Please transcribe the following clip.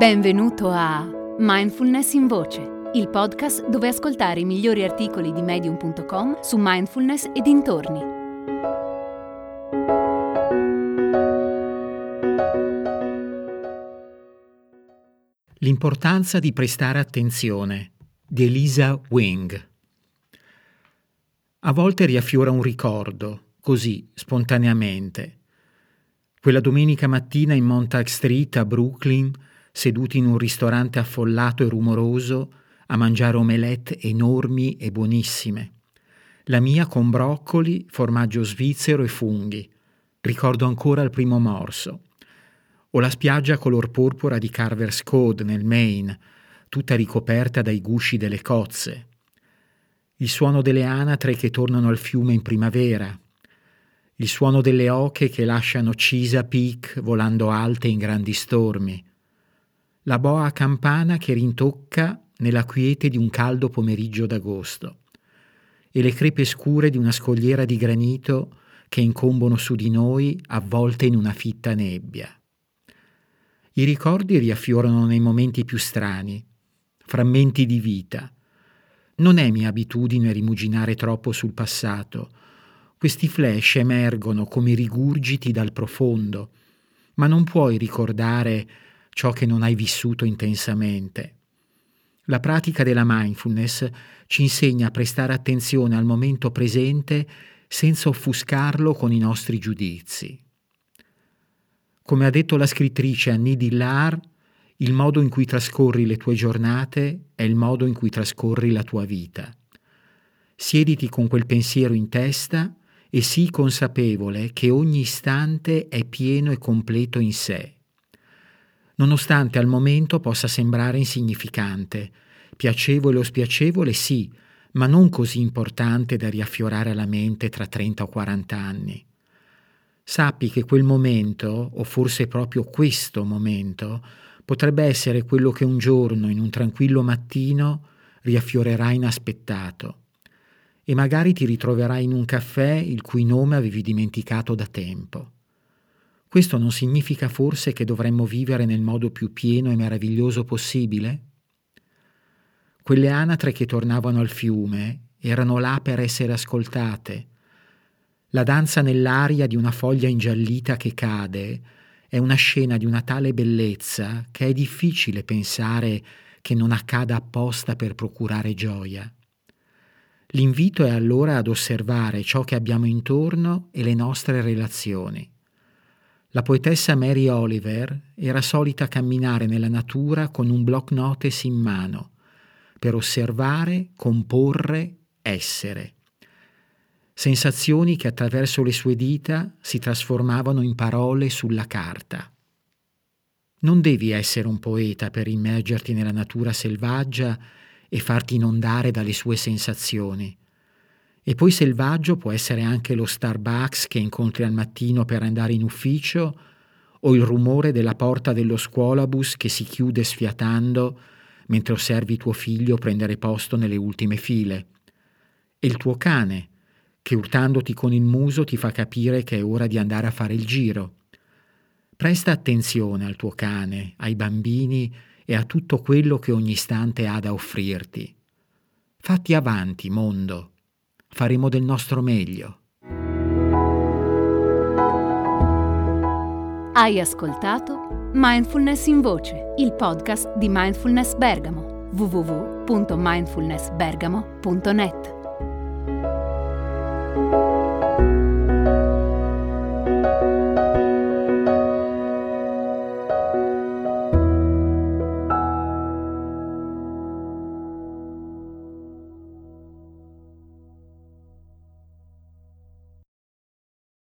Benvenuto a Mindfulness in Voce, il podcast dove ascoltare i migliori articoli di medium.com su mindfulness e dintorni. L'importanza di prestare attenzione di Elisa Wing. A volte riaffiora un ricordo, così, spontaneamente. Quella domenica mattina in Montauk Street a Brooklyn, seduti in un ristorante affollato e rumoroso, a mangiare omelette enormi e buonissime. La mia con broccoli, formaggio svizzero e funghi. Ricordo ancora il primo morso. O la spiaggia color porpora di Carver's Code nel Maine, tutta ricoperta dai gusci delle cozze. Il suono delle anatre che tornano al fiume in primavera, il suono delle oche che lasciano Cisa Peak volando alte in grandi stormi, la boa campana che rintocca nella quiete di un caldo pomeriggio d'agosto e le crepe scure di una scogliera di granito che incombono su di noi avvolte in una fitta nebbia. I ricordi riaffiorano nei momenti più strani, frammenti di vita. Non è mia abitudine rimuginare troppo sul passato, questi flash emergono come rigurgiti dal profondo, ma non puoi ricordare ciò che non hai vissuto intensamente. La pratica della mindfulness ci insegna a prestare attenzione al momento presente senza offuscarlo con i nostri giudizi. Come ha detto la scrittrice Annie Dillard, il modo in cui trascorri le tue giornate è il modo in cui trascorri la tua vita. Siediti con quel pensiero in testa e sii consapevole che ogni istante è pieno e completo in sé. Nonostante al momento possa sembrare insignificante, piacevole o spiacevole sì, ma non così importante da riaffiorare alla mente tra 30 o 40 anni. Sappi che quel momento, o forse proprio questo momento, potrebbe essere quello che un giorno, in un tranquillo mattino, riaffiorerà inaspettato e magari ti ritroverai in un caffè il cui nome avevi dimenticato da tempo. Questo non significa forse che dovremmo vivere nel modo più pieno e meraviglioso possibile? Quelle anatre che tornavano al fiume erano là per essere ascoltate. La danza nell'aria di una foglia ingiallita che cade è una scena di una tale bellezza che è difficile pensare che non accada apposta per procurare gioia. L'invito è allora ad osservare ciò che abbiamo intorno e le nostre relazioni. La poetessa Mary Oliver era solita camminare nella natura con un block notes in mano per osservare, comporre, essere. Sensazioni che attraverso le sue dita si trasformavano in parole sulla carta. Non devi essere un poeta per immergerti nella natura selvaggia e farti inondare dalle sue sensazioni. E poi selvaggio può essere anche lo Starbucks che incontri al mattino per andare in ufficio o il rumore della porta dello scuolabus che si chiude sfiatando mentre osservi tuo figlio prendere posto nelle ultime file. E il tuo cane, che urtandoti con il muso ti fa capire che è ora di andare a fare il giro. Presta attenzione al tuo cane, ai bambini e a tutto quello che ogni istante ha da offrirti. Fatti avanti, mondo. Faremo del nostro meglio. Hai ascoltato Mindfulness in Voce, il podcast di Mindfulness Bergamo www.mindfulnessbergamo.net